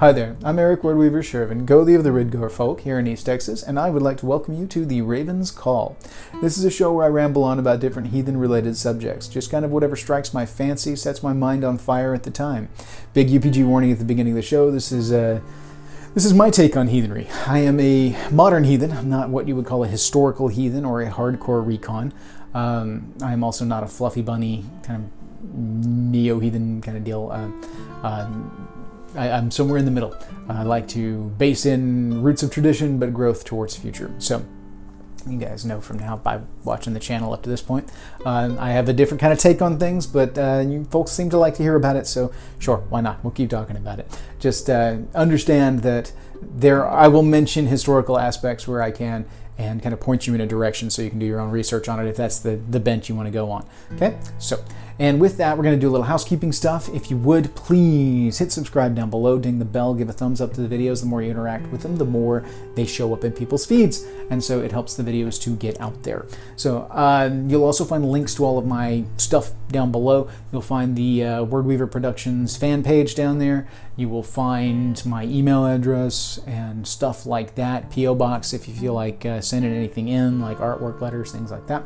Hi there, I'm Eric Wordweaver Sjerven, Goalie of the Ridgor folk here in East Texas, and I would like to welcome you to the Raven's Call. This is a show where I ramble on about different heathen related subjects, just kind of whatever strikes my fancy, sets my mind on fire at the time. Big UPG warning at the beginning of the show. This is uh, this is my take on heathenry. I am a modern heathen. I'm not what you would call a historical heathen or a hardcore recon. Um, I am also not a fluffy bunny kind of neo heathen kind of deal. Uh, uh, I, am somewhere in the middle. I like to base in roots of tradition, but growth towards future. So, you guys know from now by watching the channel up to this point. Uh, I have a different kind of take on things, but uh, you folks seem to like to hear about it, so sure, why not? We'll keep talking about it. Just uh, understand that there, I will mention historical aspects where I can, and kind of point you in a direction so you can do your own research on it if that's the, the bent you want to go on. Okay, so and with that, we're going to do a little housekeeping stuff. If you would, please hit subscribe down below, ding the bell, give a thumbs up to the videos. The more you interact with them, the more they show up in people's feeds. And so it helps the videos to get out there. So uh, you'll also find links to all of my stuff down below. You'll find the uh, Wordweaver Productions fan page down there. You will find my email address and stuff like that. P.O. Box if you feel like uh, sending anything in, like artwork letters, things like that.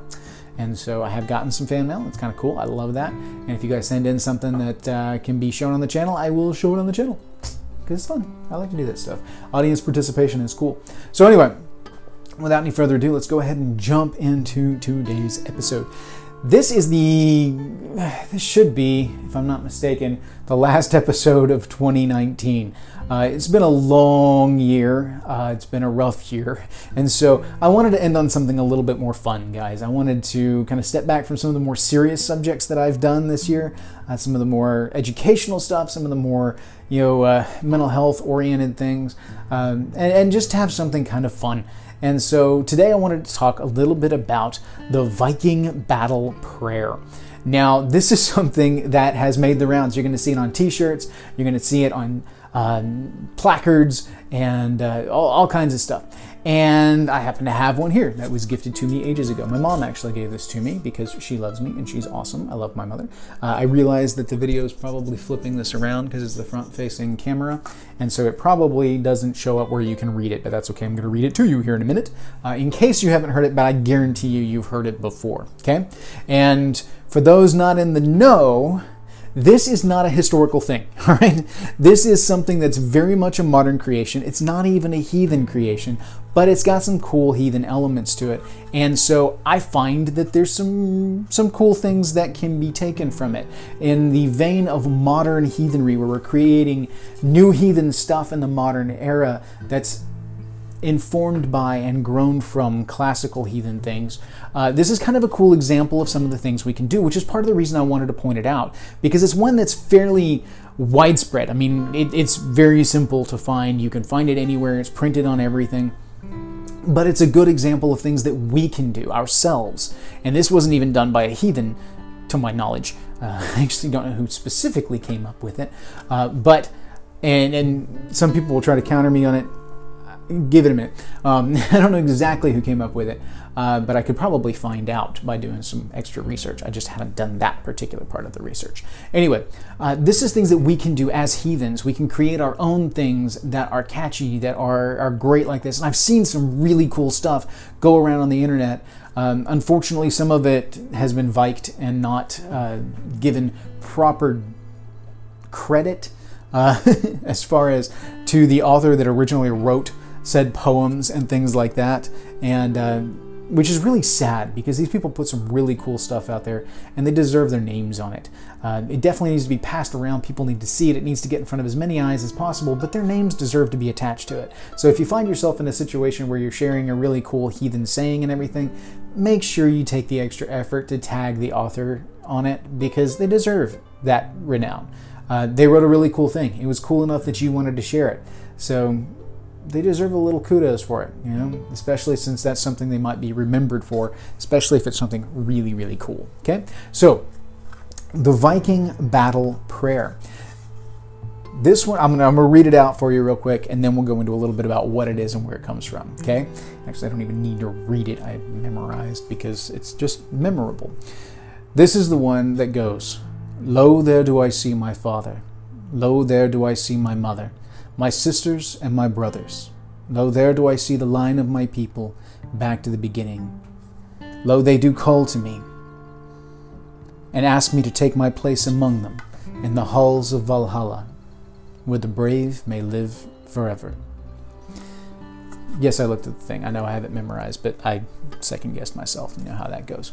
And so I have gotten some fan mail. It's kind of cool. I love that. And if you guys send in something that uh, can be shown on the channel, I will show it on the channel because it's fun. I like to do that stuff. Audience participation is cool. So anyway, without any further ado, let's go ahead and jump into today's episode. This is the, this should be, if I'm not mistaken, the last episode of 2019. Uh, it's been a long year. Uh, it's been a rough year. And so I wanted to end on something a little bit more fun, guys. I wanted to kind of step back from some of the more serious subjects that I've done this year, uh, some of the more educational stuff, some of the more, you know, uh, mental health oriented things, um, and, and just have something kind of fun. And so today I wanted to talk a little bit about the Viking battle prayer. Now, this is something that has made the rounds. You're going to see it on t shirts, you're going to see it on um, placards, and uh, all, all kinds of stuff. And I happen to have one here that was gifted to me ages ago. My mom actually gave this to me because she loves me and she's awesome. I love my mother. Uh, I realize that the video is probably flipping this around because it's the front facing camera. And so it probably doesn't show up where you can read it, but that's okay. I'm going to read it to you here in a minute uh, in case you haven't heard it, but I guarantee you you've heard it before. Okay? And for those not in the know, this is not a historical thing, all right? This is something that's very much a modern creation. It's not even a heathen creation, but it's got some cool heathen elements to it. And so I find that there's some some cool things that can be taken from it. In the vein of modern heathenry where we're creating new heathen stuff in the modern era that's informed by and grown from classical heathen things. Uh, this is kind of a cool example of some of the things we can do, which is part of the reason I wanted to point it out, because it's one that's fairly widespread. I mean, it, it's very simple to find. You can find it anywhere, it's printed on everything. But it's a good example of things that we can do ourselves. And this wasn't even done by a heathen, to my knowledge. Uh, I actually don't know who specifically came up with it. Uh, but, and, and some people will try to counter me on it give it a minute. Um, I don't know exactly who came up with it, uh, but I could probably find out by doing some extra research. I just haven't done that particular part of the research. Anyway, uh, this is things that we can do as heathens. We can create our own things that are catchy, that are, are great like this. And I've seen some really cool stuff go around on the internet. Um, unfortunately, some of it has been viked and not uh, given proper credit uh, as far as to the author that originally wrote said poems and things like that. And uh, which is really sad because these people put some really cool stuff out there and they deserve their names on it. Uh, it definitely needs to be passed around. People need to see it. It needs to get in front of as many eyes as possible, but their names deserve to be attached to it. So if you find yourself in a situation where you're sharing a really cool heathen saying and everything, make sure you take the extra effort to tag the author on it because they deserve that renown. Uh, they wrote a really cool thing. It was cool enough that you wanted to share it. So they deserve a little kudos for it, you know, especially since that's something they might be remembered for, especially if it's something really, really cool. Okay, so the Viking battle prayer. This one, I'm gonna, I'm gonna read it out for you real quick, and then we'll go into a little bit about what it is and where it comes from. Okay, actually, I don't even need to read it, I memorized because it's just memorable. This is the one that goes, Lo, there do I see my father. Lo, there do I see my mother my sisters and my brothers. Lo, there do I see the line of my people back to the beginning. Lo, they do call to me and ask me to take my place among them in the halls of Valhalla, where the brave may live forever. Yes, I looked at the thing. I know I have it memorized, but I second guessed myself. You know how that goes.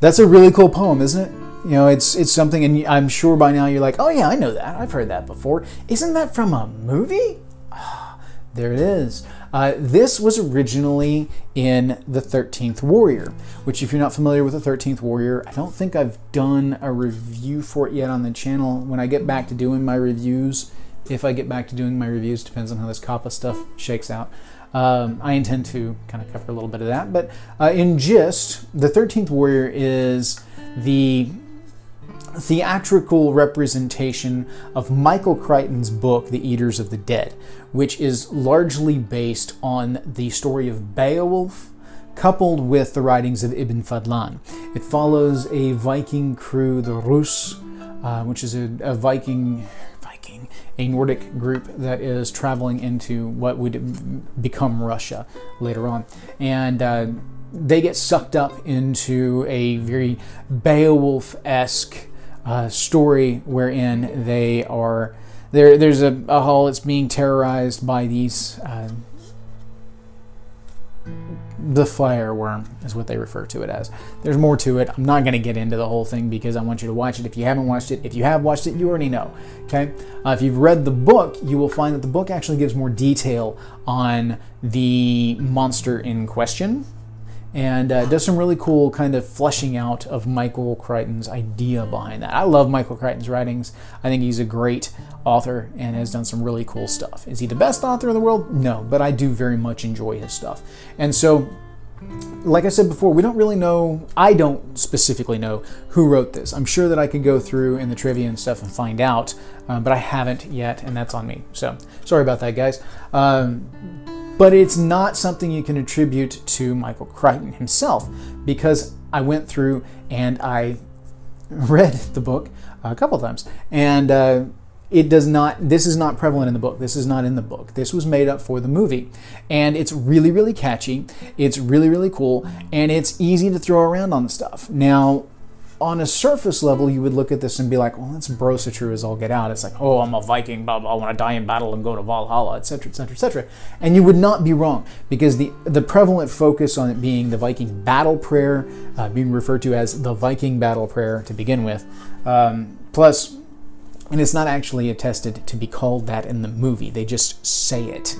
That's a really cool poem, isn't it? You know, it's it's something, and I'm sure by now you're like, oh yeah, I know that. I've heard that before. Isn't that from a movie? Ah, there it is. Uh, this was originally in The 13th Warrior, which, if you're not familiar with The 13th Warrior, I don't think I've done a review for it yet on the channel. When I get back to doing my reviews, if I get back to doing my reviews, depends on how this COPPA stuff shakes out. Um, I intend to kind of cover a little bit of that. But uh, in gist, The 13th Warrior is the theatrical representation of Michael Crichton's book, The Eaters of the Dead, which is largely based on the story of Beowulf coupled with the writings of Ibn Fadlan. It follows a Viking crew, the Rus, uh, which is a, a Viking a Nordic group that is traveling into what would become Russia later on. And uh, they get sucked up into a very Beowulf esque uh, story wherein they are. There, there's a, a hall that's being terrorized by these uh, the fireworm is what they refer to it as. There's more to it. I'm not going to get into the whole thing because I want you to watch it if you haven't watched it. If you have watched it, you already know. Okay? Uh, if you've read the book, you will find that the book actually gives more detail on the monster in question and uh, does some really cool kind of fleshing out of Michael Crichton's idea behind that. I love Michael Crichton's writings. I think he's a great author and has done some really cool stuff. Is he the best author in the world? No, but I do very much enjoy his stuff. And so, like I said before, we don't really know, I don't specifically know who wrote this. I'm sure that I could go through in the trivia and stuff and find out, um, but I haven't yet, and that's on me. So, sorry about that, guys. Um, but it's not something you can attribute to Michael Crichton himself because I went through and I read the book a couple times. And uh, it does not this is not prevalent in the book. This is not in the book. This was made up for the movie. And it's really really catchy. It's really really cool. And it's easy to throw around on the stuff. Now on a surface level, you would look at this and be like, well, that's brosatru as all get out. It's like, oh, I'm a Viking, blah, blah, I want to die in battle and go to Valhalla, etc., etc., etc. And you would not be wrong because the, the prevalent focus on it being the Viking battle prayer, uh, being referred to as the Viking battle prayer to begin with, um, plus, and it's not actually attested to be called that in the movie, they just say it.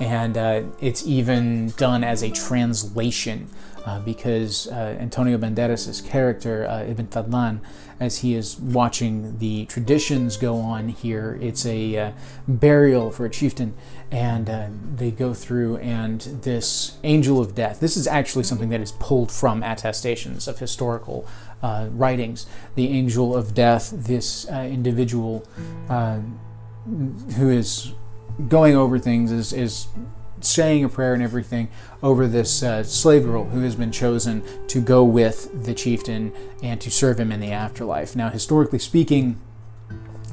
And uh, it's even done as a translation uh, because uh, Antonio Banderas' character, uh, Ibn Fadlan, as he is watching the traditions go on here, it's a uh, burial for a chieftain, and uh, they go through, and this angel of death, this is actually something that is pulled from attestations of historical writings. The angel of death, this individual who is going over things, is, is saying a prayer and everything over this uh, slave girl who has been chosen to go with the chieftain and to serve him in the afterlife. Now, historically speaking,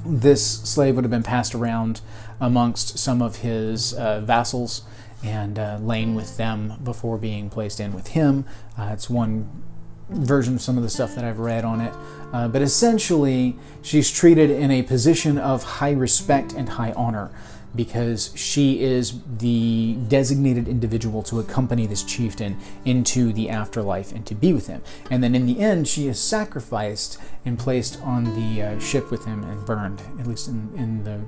this slave would have been passed around amongst some of his uh, vassals and uh, lain with them before being placed in with him. Uh, it's one version of some of the stuff that I've read on it. Uh, but essentially, she's treated in a position of high respect and high honor because she is the designated individual to accompany this chieftain into the afterlife and to be with him. And then in the end, she is sacrificed and placed on the uh, ship with him and burned, at least in, in the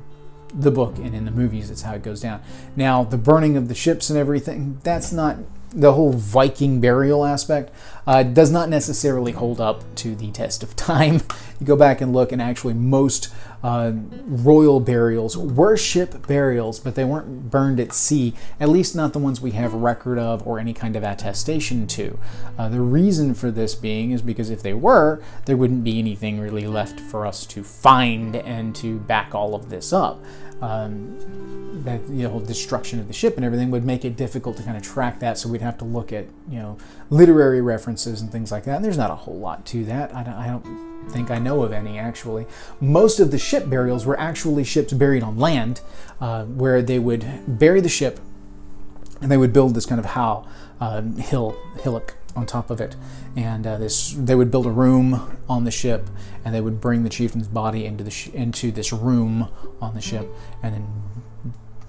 the book and in the movies, that's how it goes down. Now, the burning of the ships and everything, that's not the whole Viking burial aspect uh, does not necessarily hold up to the test of time. you go back and look, and actually, most uh, royal burials were ship burials, but they weren't burned at sea, at least not the ones we have record of or any kind of attestation to. Uh, the reason for this being is because if they were, there wouldn't be anything really left for us to find and to back all of this up um, that you know destruction of the ship and everything would make it difficult to kind of track that. So we'd have to look at you know literary references and things like that. And there's not a whole lot to that. I don't, I don't think I know of any actually. Most of the ship burials were actually ships buried on land, uh, where they would bury the ship and they would build this kind of how uh, hill hillock on top of it, and uh, this they would build a room on the ship, and they would bring the chieftain's body into the sh- into this room on the ship, and then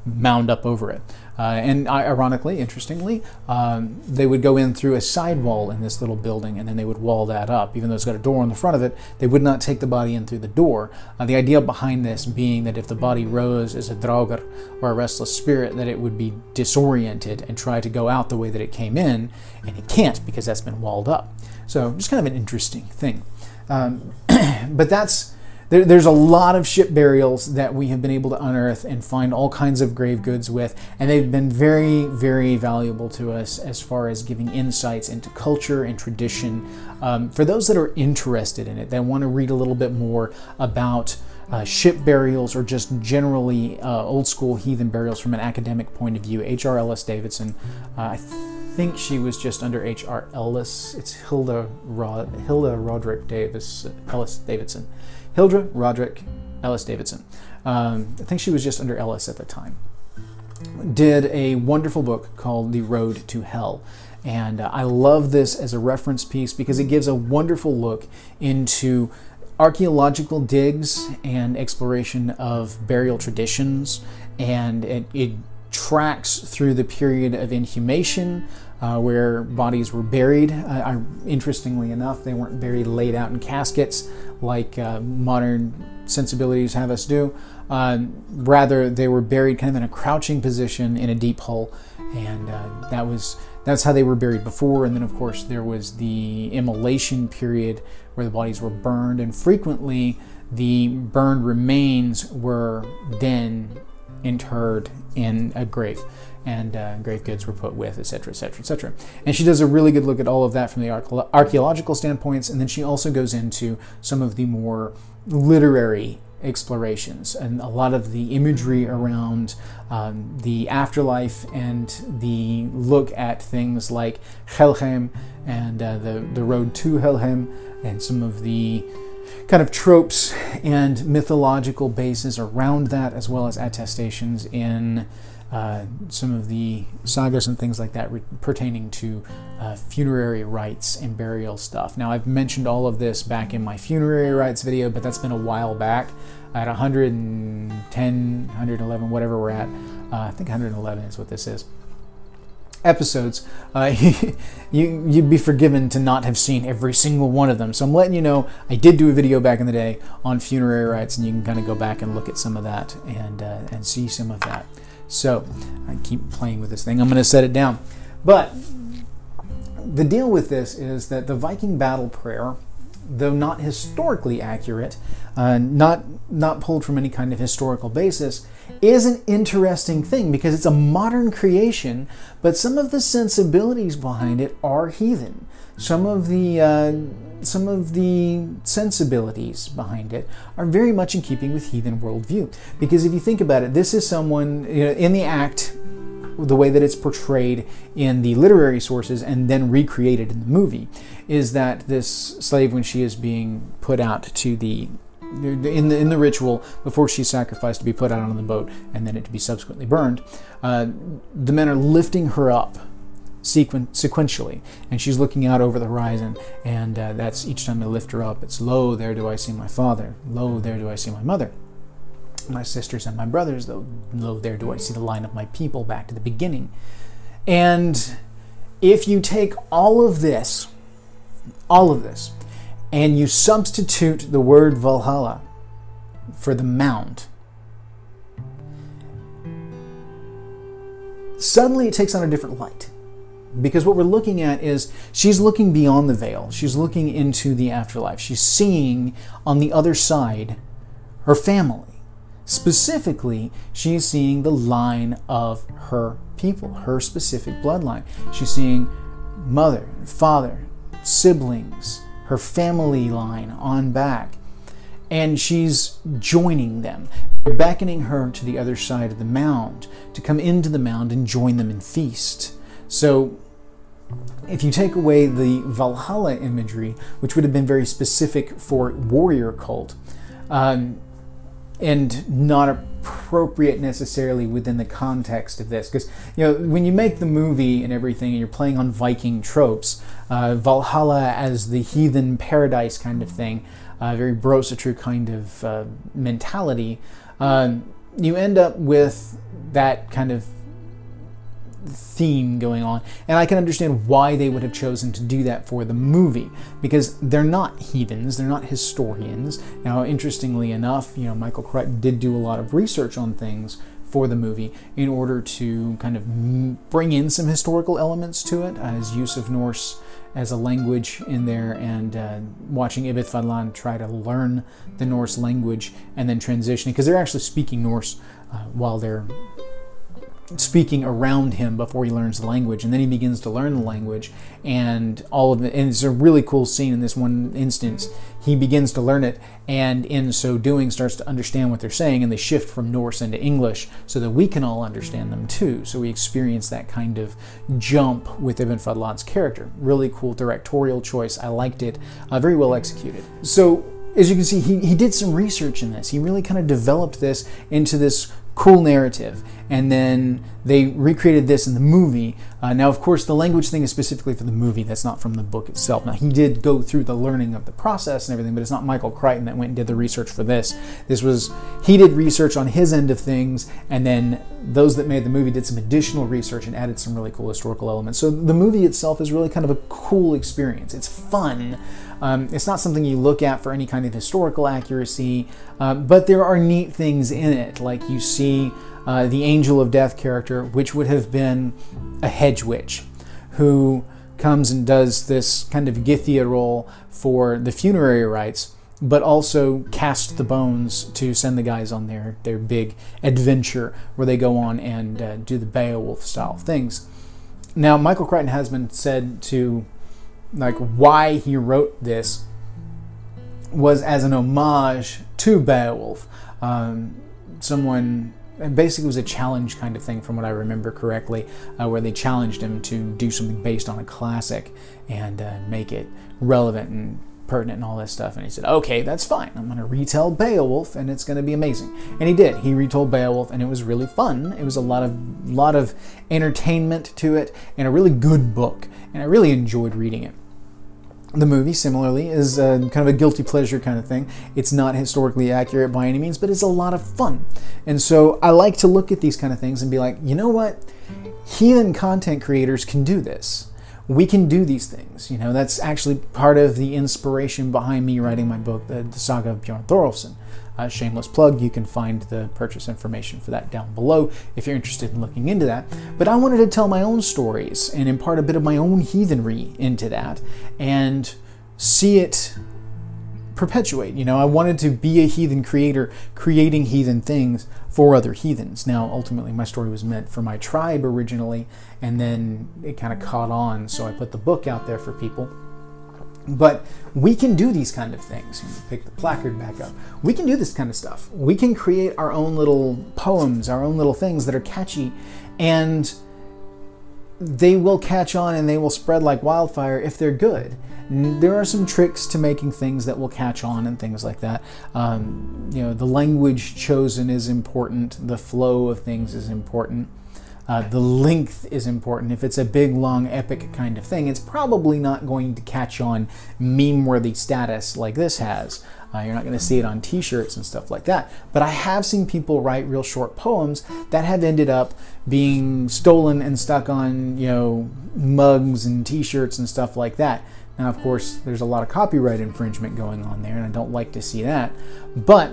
mound up over it. Uh, and ironically, interestingly, um, they would go in through a sidewall in this little building and then they would wall that up. Even though it's got a door on the front of it, they would not take the body in through the door. Uh, the idea behind this being that if the body rose as a draugr or a restless spirit, that it would be disoriented and try to go out the way that it came in, and it can't because that's been walled up. So, just kind of an interesting thing. Um, but that's there, there's a lot of ship burials that we have been able to unearth and find all kinds of grave goods with, and they've been very, very valuable to us as far as giving insights into culture and tradition. Um, for those that are interested in it, that want to read a little bit more about uh, ship burials or just generally uh, old school heathen burials from an academic point of view, H.R. Ellis Davidson, uh, I think she was just under H.R. Ellis. It's Hilda, Rod- Hilda Roderick Davis, Ellis Davidson. Hildra Roderick Ellis Davidson. Um, I think she was just under Ellis at the time. Did a wonderful book called The Road to Hel. And uh, I love this as a reference piece because it gives a wonderful look into archaeological digs and exploration of burial traditions. And it, it tracks through the period of inhumation, uh, where bodies were buried. Uh, interestingly enough, they weren't buried laid out in caskets like uh, modern sensibilities have us do. Uh, rather, they were buried kind of in a crouching position in a deep hole, and uh, that was that's how they were buried before. And then, of course, there was the immolation period where the bodies were burned, and frequently the burned remains were then interred in a grave and uh, grave goods were put with, etc., etc., etc. And she does a really good look at all of that from the archaeological standpoints, and then she also goes into some of the more literary explorations and a lot of the imagery around um, the afterlife and the look at things like Helheim and uh, the, the road to Helheim and some of the kind of tropes and mythological bases around that, as well as attestations in uh, some of the sagas and things like that re- pertaining to uh, funerary rites and burial stuff. Now, I've mentioned all of this back in my funerary rites video, but that's been a while back. At 110, 111, whatever we're at, uh, I think 111 is what this is episodes, uh, you you'd be forgiven to not have seen every single one of them. So I'm letting you know I did do a video back in the day on funerary rites, and you can kind of go back and look at some of that and uh, and see some of that. So I keep playing with this thing. I'm going to set it down, but the deal with this is that the Viking battle prayer, though not historically accurate, uh, not not pulled from any kind of historical basis, is an interesting thing because it's a modern creation, but some of the sensibilities behind it are heathen. Some of the uh, some of the sensibilities behind it are very much in keeping with heathen worldview. Because if you think about it, this is someone you know, in the act, the way that it's portrayed in the literary sources and then recreated in the movie, is that this slave, when she is being put out to the in the in the ritual before she's sacrificed to be put out on the boat and then it to be subsequently burned, uh, the men are lifting her up sequen- sequentially, and she's looking out over the horizon, and uh, that's each time they lift her up. It's lo, there do I see my father. Lo, there do I see my mother. My sisters and my brothers, though, lo, there do I see the line of my people back to the beginning. And if you take all of this, all of this, and you substitute the word Valhalla for the mound, suddenly it takes on a different light. Because what we're looking at is she's looking beyond the veil. She's looking into the afterlife. She's seeing on the other side her family. Specifically, she's seeing the line of her people, her specific bloodline. She's seeing mother, father, siblings, her family line on back. And she's joining them. They're beckoning her to the other side of the mound to come into the mound and join them in feast. So if you take away the Valhalla imagery, which would have been very specific for warrior cult, um, and not appropriate necessarily within the context of this, because you know when you make the movie and everything, and you're playing on Viking tropes, uh, Valhalla as the heathen paradise kind of thing, uh, very Brosatru kind of uh, mentality, uh, you end up with that kind of theme going on. And I can understand why they would have chosen to do that for the movie because they're not heathens, they're not historians. Now, interestingly enough, you know, Michael Crichton did do a lot of research on things for the movie in order to kind of bring in some historical elements to it, uh, his use of Norse as a language in there and uh, watching Ibn Fadlan try to learn the Norse language and then transitioning because they're actually speaking Norse uh, while they're speaking around him before he learns the language and then he begins to learn the language and all of it and it's a really cool scene in this one instance. He begins to learn it and in so doing starts to understand what they're saying and they shift from norse into english so that we can all understand them too. So we experience that kind of jump with Ibn Fadlan's character. Really cool directorial choice. I liked it. Uh, very well executed. So as you can see, he, he did some research in this. He really kind of developed this into this cool narrative. And then they recreated this in the movie. Uh, now, of course, the language thing is specifically for the movie. That's not from the book itself. Now, he did go through the learning of the process and everything, but it's not Michael Crichton that went and did the research for this. This was, he did research on his end of things, and then those that made the movie did some additional research and added some really cool historical elements. So the movie itself is really kind of a cool experience. It's fun. Um, it's not something you look at for any kind of historical accuracy, uh, but there are neat things in it. Like you see uh, the Angel of Death character, which would have been a hedge witch, who comes and does this kind of Gythia role for the funerary rites, but also cast the bones to send the guys on their, their big adventure where they go on and uh, do the Beowulf style things. Now, Michael Crichton has been said to like why he wrote this was as an homage to Beowulf. Um, someone and basically was a challenge kind of thing from what I remember correctly, uh, where they challenged him to do something based on a classic and uh, make it relevant and pertinent and all this stuff. And he said, okay, that's fine. I'm going to retell Beowulf and it's going to be amazing. And he did. He retold Beowulf and it was really fun. It was a lot of, lot of entertainment to it and a really good book. And I really enjoyed reading it. The movie, similarly, is a, kind of a guilty pleasure kind of thing. It's not historically accurate by any means, but it's a lot of fun. And so I like to look at these kind of things and be like, you know what? Heathen content creators can do this. We can do these things. You know, that's actually part of the inspiration behind me writing my book, The, the Saga of Bjorn Thorolfson. Uh, shameless plug, you can find the purchase information for that down below if you're interested in looking into that. But I wanted to tell my own stories and impart a bit of my own heathenry into that and see it perpetuate. You know, I wanted to be a heathen creator, creating heathen things for other heathens. Now, ultimately, my story was meant for my tribe originally, and then it kind of caught on, so I put the book out there for people. But we can do these kind of things. Pick the placard back up. We can do this kind of stuff. We can create our own little poems, our own little things that are catchy, and they will catch on and they will spread like wildfire if they're good. There are some tricks to making things that will catch on and things like that. Um, you know, the language chosen is important, the flow of things is important. Uh, the length is important. If it's a big, long, epic kind of thing, it's probably not going to catch on meme worthy status like this has. Uh, you're not going to see it on t shirts and stuff like that. But I have seen people write real short poems that have ended up being stolen and stuck on, you know, mugs and t shirts and stuff like that. Now, of course, there's a lot of copyright infringement going on there, and I don't like to see that. But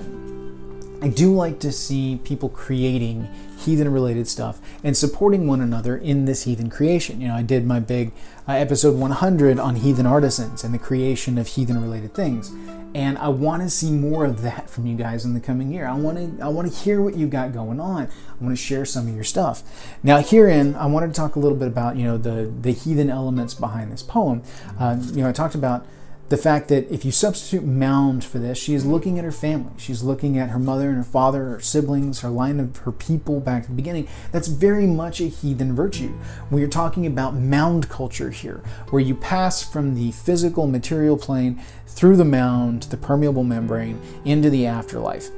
I do like to see people creating heathen related stuff and supporting one another in this heathen creation. You know, I did my big uh, episode 100 on heathen artisans and the creation of heathen related things. And I want to see more of that from you guys in the coming year. I want to I want to hear what you got going on. I want to share some of your stuff. Now, herein, I wanted to talk a little bit about you know the the heathen elements behind this poem. Uh, you know, I talked about the fact that if you substitute mound for this, she is mm-hmm. looking at her family. She's looking at her mother and her father, her siblings, her line of her people back at the beginning. That's very much a heathen virtue. Mm-hmm. We are talking about mound culture here, where you pass from the physical material plane through the mound, the permeable membrane, into the afterlife.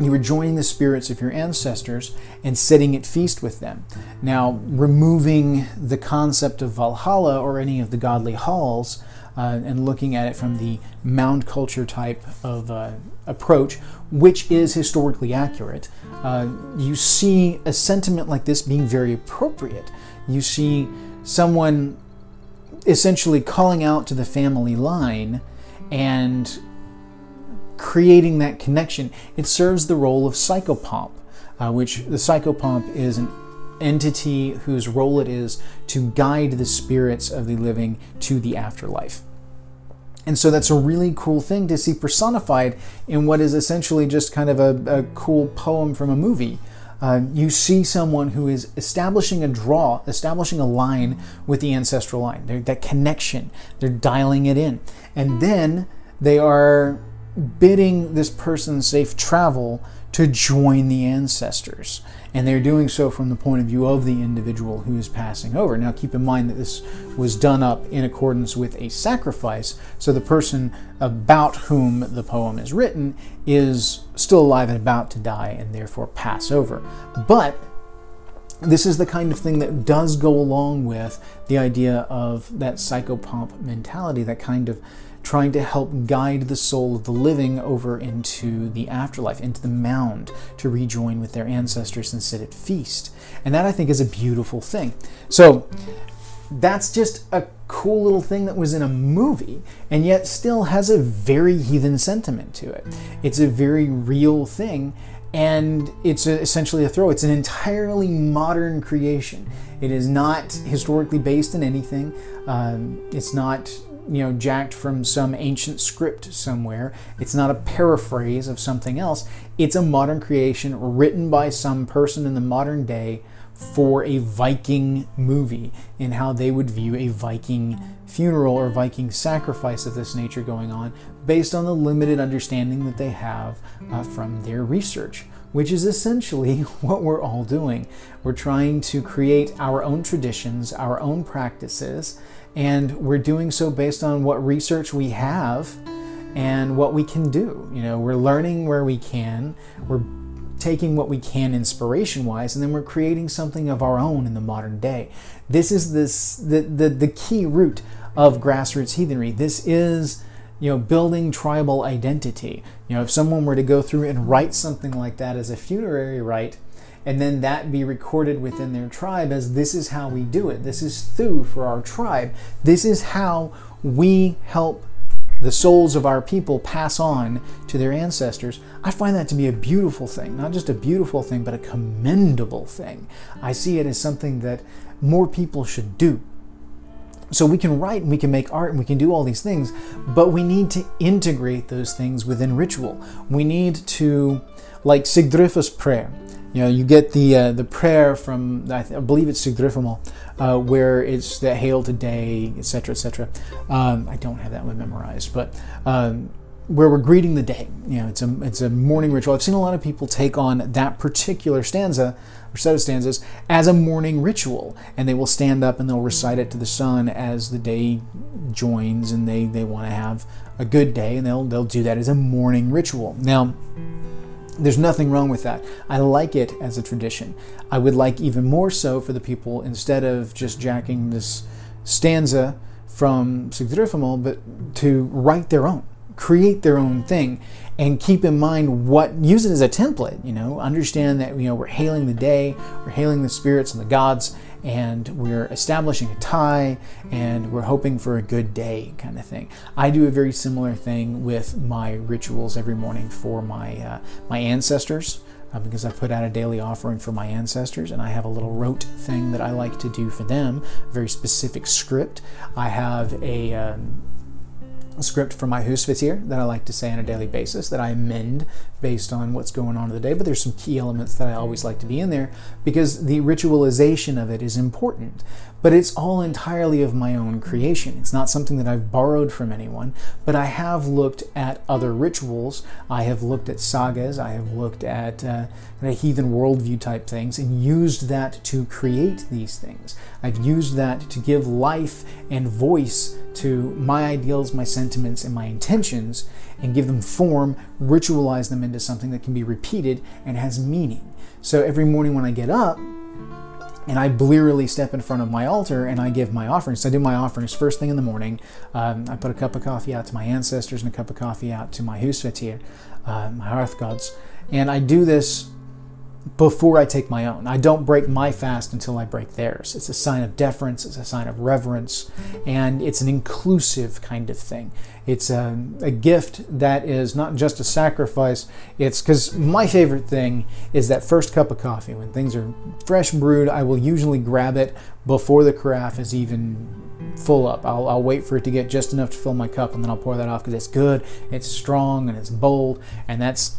You are joining the spirits of your ancestors and sitting at feast with them. Mm-hmm. Now, removing the concept of Valhalla or any of the godly halls uh, and looking at it from the mound culture type of uh, approach, which is historically accurate, uh, you see a sentiment like this being very appropriate. You see someone essentially calling out to the family line and creating that connection. It serves the role of psychopomp, uh, which the psychopomp is an entity whose role it is to guide the spirits of the living to the afterlife. And so that's a really cool thing to see personified in what is essentially just kind of a, a cool poem from a movie. Uh, you see someone who is establishing a draw, establishing a line with the ancestral line. They're, that connection, they're dialing it in. And then they are bidding this person safe travel to join the ancestors. And they're doing so from the point of view of the individual who is passing over. Now, keep in mind that this was done up in accordance with a sacrifice, so the person about whom the poem is written is still alive and about to die and therefore pass over. But this is the kind of thing that does go along with the idea of that psychopomp mentality, that kind of trying to help guide the soul of the living over into the afterlife, into the mound, to rejoin with their ancestors and sit at feast. And that I think is a beautiful thing. So that's just a cool little thing that was in a movie and yet still has a very heathen sentiment to it. It's a very real thing and it's essentially a throw. It's an entirely modern creation. It is not historically based in anything. Um, it's not you know jacked from some ancient script somewhere. It's not a paraphrase of something else. It's a modern creation written by some person in the modern day for a Viking movie in how they would view a Viking funeral or Viking sacrifice of this nature going on based on the limited understanding that they have uh, from their research, which is essentially what we're all doing. We're trying to create our own traditions, our own practices, and we're doing so based on what research we have and what we can do. You know, we're learning where we can, we're taking what we can inspiration wise, and then we're creating something of our own in the modern day. This is this the, the, the key root of grassroots heathenry. This is you know building tribal identity. You know, if someone were to go through and write something like that as a funerary rite, and then that be recorded within their tribe as this is how we do it. This is thew for our tribe. This is how we help the souls of our people pass on to their ancestors. I find that to be a beautiful thing. Not just a beautiful thing, but a commendable thing. I see it as something that more people should do. So we can write and we can make art and we can do all these things, but we need to integrate those things within ritual. We need to, like Sigdrifa's prayer, you know, you get the uh, the prayer from I, th- I believe it's Sigdrifamal, uh, where it's the Hail Today, etc., etc. Um, I don't have that one memorized, but um, where we're greeting the day. You know, it's a it's a morning ritual. I've seen a lot of people take on that particular stanza or set of stanzas as a morning ritual, and they will stand up and they'll recite it to the sun as the day joins, and they they want to have a good day, and they'll they'll do that as a morning ritual. Now there's nothing wrong with that. I like it as a tradition. I would like even more so for the people, instead of just jacking this stanza from Sigdrifamal, but to write their own, create their own thing, and keep in mind what, use it as a template, you know, understand that, you know, we're hailing the day, we're hailing the spirits and the gods, and we're establishing a tie and we're hoping for a good day kind of thing. I do a very similar thing with my rituals every morning for my uh, my ancestors. Uh, because I put out a daily offering for my ancestors, and I have a little rote thing that I like to do for them, a very specific script. I have a um, script for my Husvetir that I like to say on a daily mm-hmm. basis that I amend based on what's going on in the day. But there's some key elements that I always like to be in there because the ritualization of it is important. But it's all entirely of my own creation. It's not something that I've borrowed from anyone, but I have looked at other rituals. I have looked at sagas. I have looked at uh, kind of heathen worldview type things and used that to create these things. I've used that to give life and voice to my ideals, my sentiments, and my intentions, and give them form, ritualize them into something that can be repeated and has meaning. So every morning when I get up, and I blearily step in front of my altar and I give my offerings. So I do my offerings first thing in the morning. Um, I put a cup of coffee out to my ancestors and a cup of coffee out to my husvetir, uh, my hearth gods. And I do this before I take my own. I don't break my fast until I break theirs. It's a sign of deference, it's a sign of reverence, and it's an inclusive kind of thing. It's a, a gift that is not just a sacrifice, it's because my favorite thing is that first cup of coffee. When things are fresh brewed, I will usually grab it before the carafe is even full up. I'll, I'll, wait for it to get just enough to fill my cup and then I'll pour that off because it's good, it's strong, and it's bold, and that's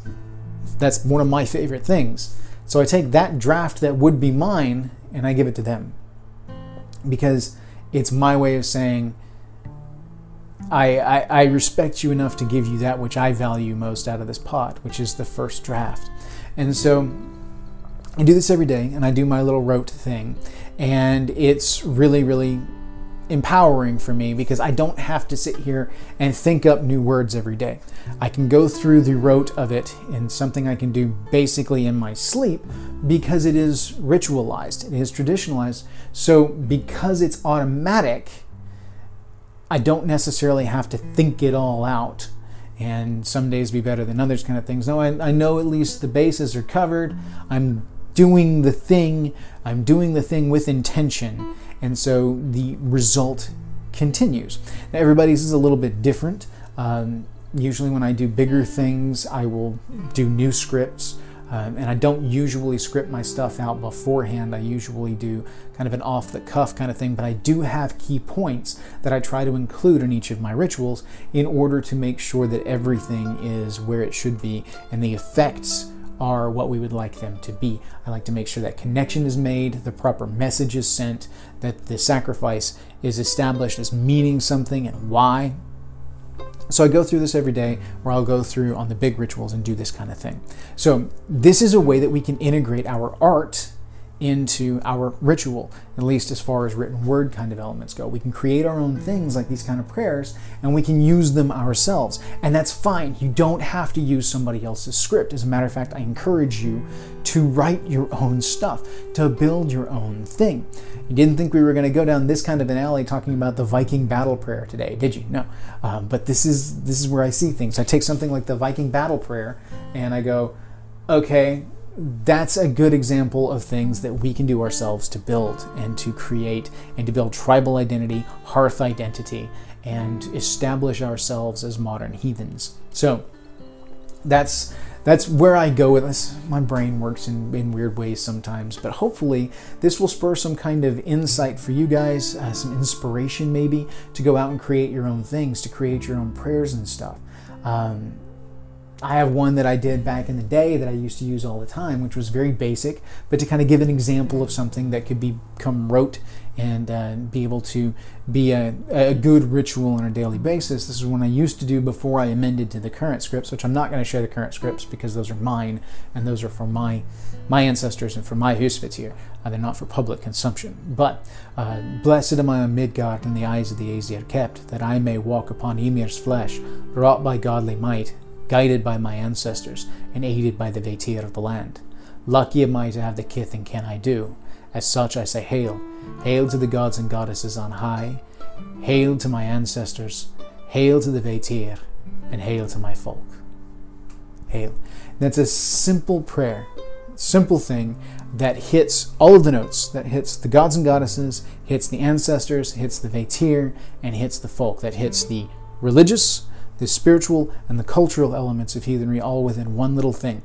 that's one of my favorite things. So I take that draft that would be mine and I give it to them because it's my way of saying, I, I, I, respect you enough to give you that which I value most out of this pot, which is the first draft. And so I do this every day and I do my little rote thing. And it's really, really empowering for me because I don't have to sit here and think up new words every day. I can go through the rote of it in something I can do basically in my sleep because it is ritualized, it is traditionalized. So, because it's automatic, I don't necessarily have to think it all out and some days be better than others kind of things. No, I, I know at least the bases are covered. I'm doing the thing, I'm doing the thing with intention and so the result continues. Now, everybody's is a little bit different. Um, usually, when I do bigger things, I will do new scripts. Um, and I don't usually script my stuff out beforehand. I usually do kind of an off the cuff kind of thing, but I do have key points that I try to include in each of my rituals in order to make sure that everything is where it should be and the effects are what we would like them to be. I like to make sure that connection is made, the proper message is sent, that the sacrifice is established as meaning something and why. So I go through this every day where I'll go through on the big rituals and do this kind of thing. So this is a way that we can integrate our art into our ritual, at least as far as written word kind of elements go. We can create our own things like these kind of prayers and we can use them ourselves. And that's fine. You don't have to use somebody else's script. As a matter of fact, I encourage you to write your own stuff, to build your own thing. You didn't think we were going to go down this kind of an alley talking about the Viking battle prayer today, did you? No. Um, but this is this is where I see things. I take something like the Viking battle prayer and I go, okay, that's a good example of things that we can do ourselves to build and to create and to build tribal identity, hearth identity, and establish ourselves as modern heathens. So that's that's where I go with this. My brain works in, in weird ways sometimes, but hopefully this will spur some kind of insight for you guys, uh, some inspiration maybe to go out and create your own things, to create your own prayers and stuff. Um, I have one that I did back in the day that I used to use all the time, which was very basic, but to kind of give an example of something that could become rote and uh, be able to be a, a, good ritual on a daily basis. This is one I used to do before I amended to the current scripts, which I'm not going to share the current scripts because those are mine and those are for my my ancestors and for my husvetir. Uh, they're not for public consumption. But uh, blessed am I on Midgard in the eyes of the Aesir kept, that I may walk upon Ymir's flesh, wrought by godly might, guided by my ancestors, and aided by the Vetir of the land. Lucky am I to have the kith and kin I do. As such I say hail. Hail to the gods and goddesses on high. Hail to my ancestors. Hail to the Vetir. And hail to my folk. Hail. That's a simple prayer, simple thing that hits all of the notes, that hits the gods and goddesses, hits the ancestors, hits the Vetir, and hits the folk, that hits the religious, the spiritual and the cultural elements of heathenry all within one little thing.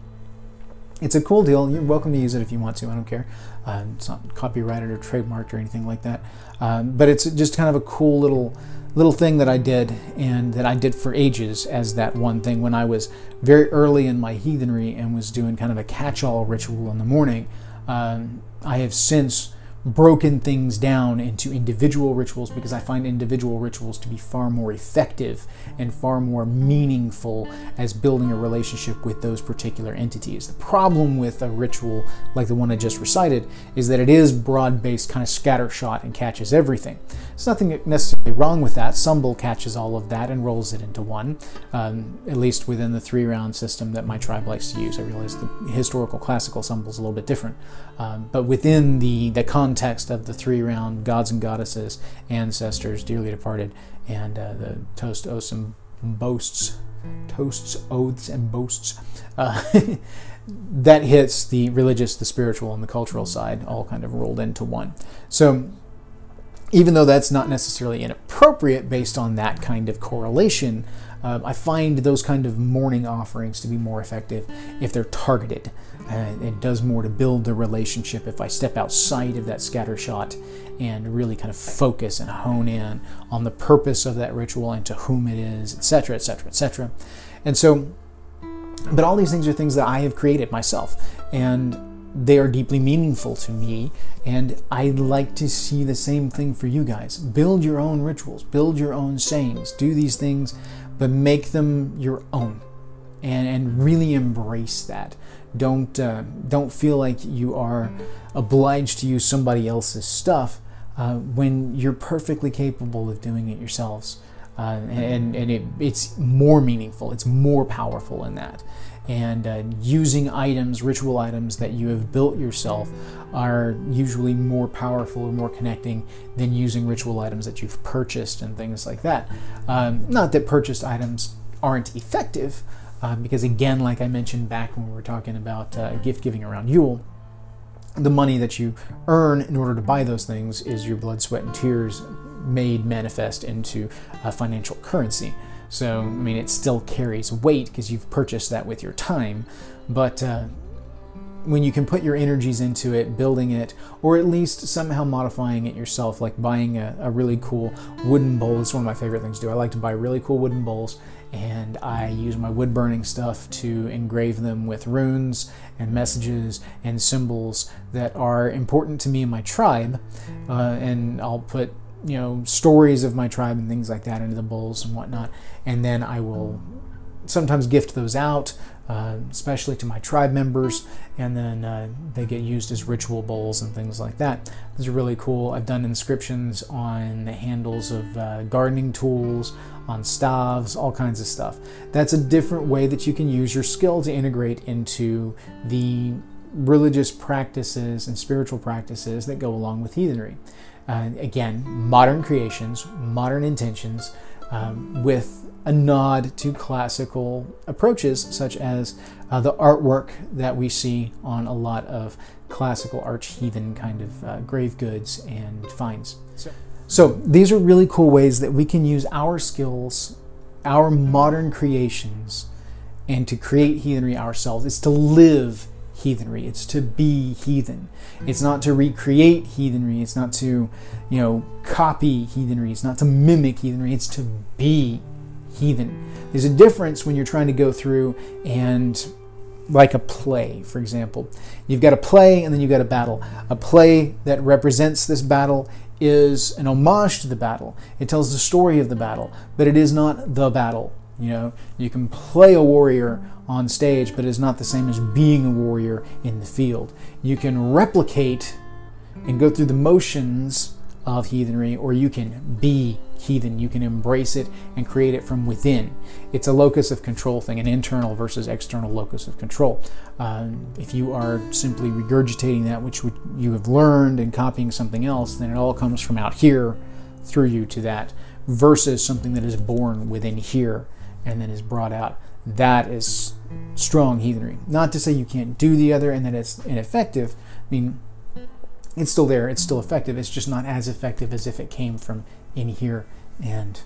It's a cool deal. You're welcome to use it if you want to. I don't care. Uh, it's not copyrighted or trademarked or anything like that. Um, but it's just kind of a cool little little thing that I did and that I did for ages as that one thing when I was very early in my heathenry and was doing kind of a catch-all ritual in the morning. Um, I have since broken things down into individual rituals because I find individual rituals to be far more effective and far more meaningful as building a relationship with those particular entities. The problem with a ritual like the one I just recited is that it is broad based, kind of scattershot, and catches everything. There's nothing necessarily wrong with that. Sumbel catches all of that and rolls it into one, um, at least within the three round system that my tribe likes to use. I realize the historical classical Sumbel is a little bit different. Um, but within the, the context of the three round gods and goddesses, ancestors, dearly departed, and uh, the toast, oaths, and boasts, toasts, oaths, and boasts, uh, that hits the religious, the spiritual, and the cultural side all kind of rolled into one. So even though that's not necessarily inappropriate based on that kind of correlation, uh, I find those kind of morning offerings to be more effective if they're targeted. Uh, it does more to build the relationship if I step outside of that scatter shot and really kind of focus and hone in on the purpose of that ritual and to whom it is, etc., etc., etc. And so, but all these things are things that I have created myself. And they are deeply meaningful to me, and I'd like to see the same thing for you guys. Build your own rituals, build your own sayings, do these things, but make them your own, and and really embrace that. Don't uh, don't feel like you are obliged to use somebody else's stuff uh, when you're perfectly capable of doing it yourselves. Uh, and and it, it's more meaningful, it's more powerful in that and uh, using items, ritual items that you have built yourself, are usually more powerful or more connecting than using ritual items that you've purchased and things like that. Um, not that purchased items aren't effective, uh, because again, like I mentioned back when we were talking about uh, gift giving around Yule, the money that you earn in order to buy those things is your blood, sweat, and tears made manifest into a financial currency. So, I mean, it still carries weight because you've purchased that with your time. But uh, when you can put your energies into it, building it, or at least somehow modifying it yourself, like buying a, a really cool wooden bowl. It's one of my favorite things to do. I like to buy really cool wooden bowls and I use my wood burning stuff to engrave them with runes and messages and symbols that are important to me and my tribe. Uh, and I'll put you know stories of my tribe and things like that into the bowls and whatnot. And then i will sometimes gift those out uh, especially to my tribe members. And then uh, they get used as ritual bowls and things like that. These are really cool. I've done inscriptions on the handles of uh, gardening tools on staves all kinds of stuff. That's a different way that you can use your skill to integrate into the religious practices and spiritual practices that go along with heathenry uh, again, modern creations, modern intentions, um, with a nod to classical approaches, such as uh, the artwork that we see on a lot of classical arch heathen kind of uh, grave goods and finds. So, so, these are really cool ways that we can use our skills, our modern creations, and to create heathenry ourselves. It's to live heathenry. It's to be heathen. It's not to recreate heathenry. It's not to, you know, copy heathenry. It's not to mimic heathenry. It's to be heathen. There's a difference when you're trying to go through and like a play, for example. You've got a play and then you've got a battle. A play that represents this battle is an homage to the battle. It tells the story of the battle, but it is not the battle. You know, you can play a warrior on stage, but it's not the same as being a warrior in the field. You can replicate and go through the motions of heathenry, or you can be heathen. You can embrace it and create it from within. It's a locus of control thing, an internal versus external locus of control. Um, if you are simply regurgitating that which you have learned and copying something else, then it all comes from out here through you to that, versus something that is born within here and then is brought out. That is strong heathenry. Not to say you can't do the other and that it's ineffective. I mean, it's still there, it's still effective. It's just not as effective as if it came from in here and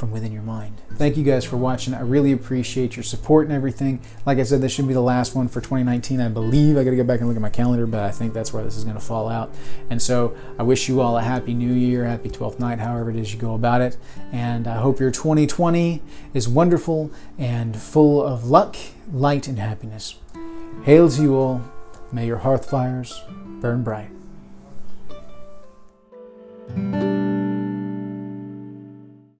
from within your mind. Thank you guys for watching. I really appreciate your support and everything. Like I said, this should be the last one for 2019, I believe. I got to go back and look at my calendar, but I think that's where this is going to fall out. And so I wish you all a happy new year, happy 12th night, however it is you go about it. And I hope your 2020 is wonderful and full of luck, light, and happiness. Hail to you all. May your hearth fires burn bright.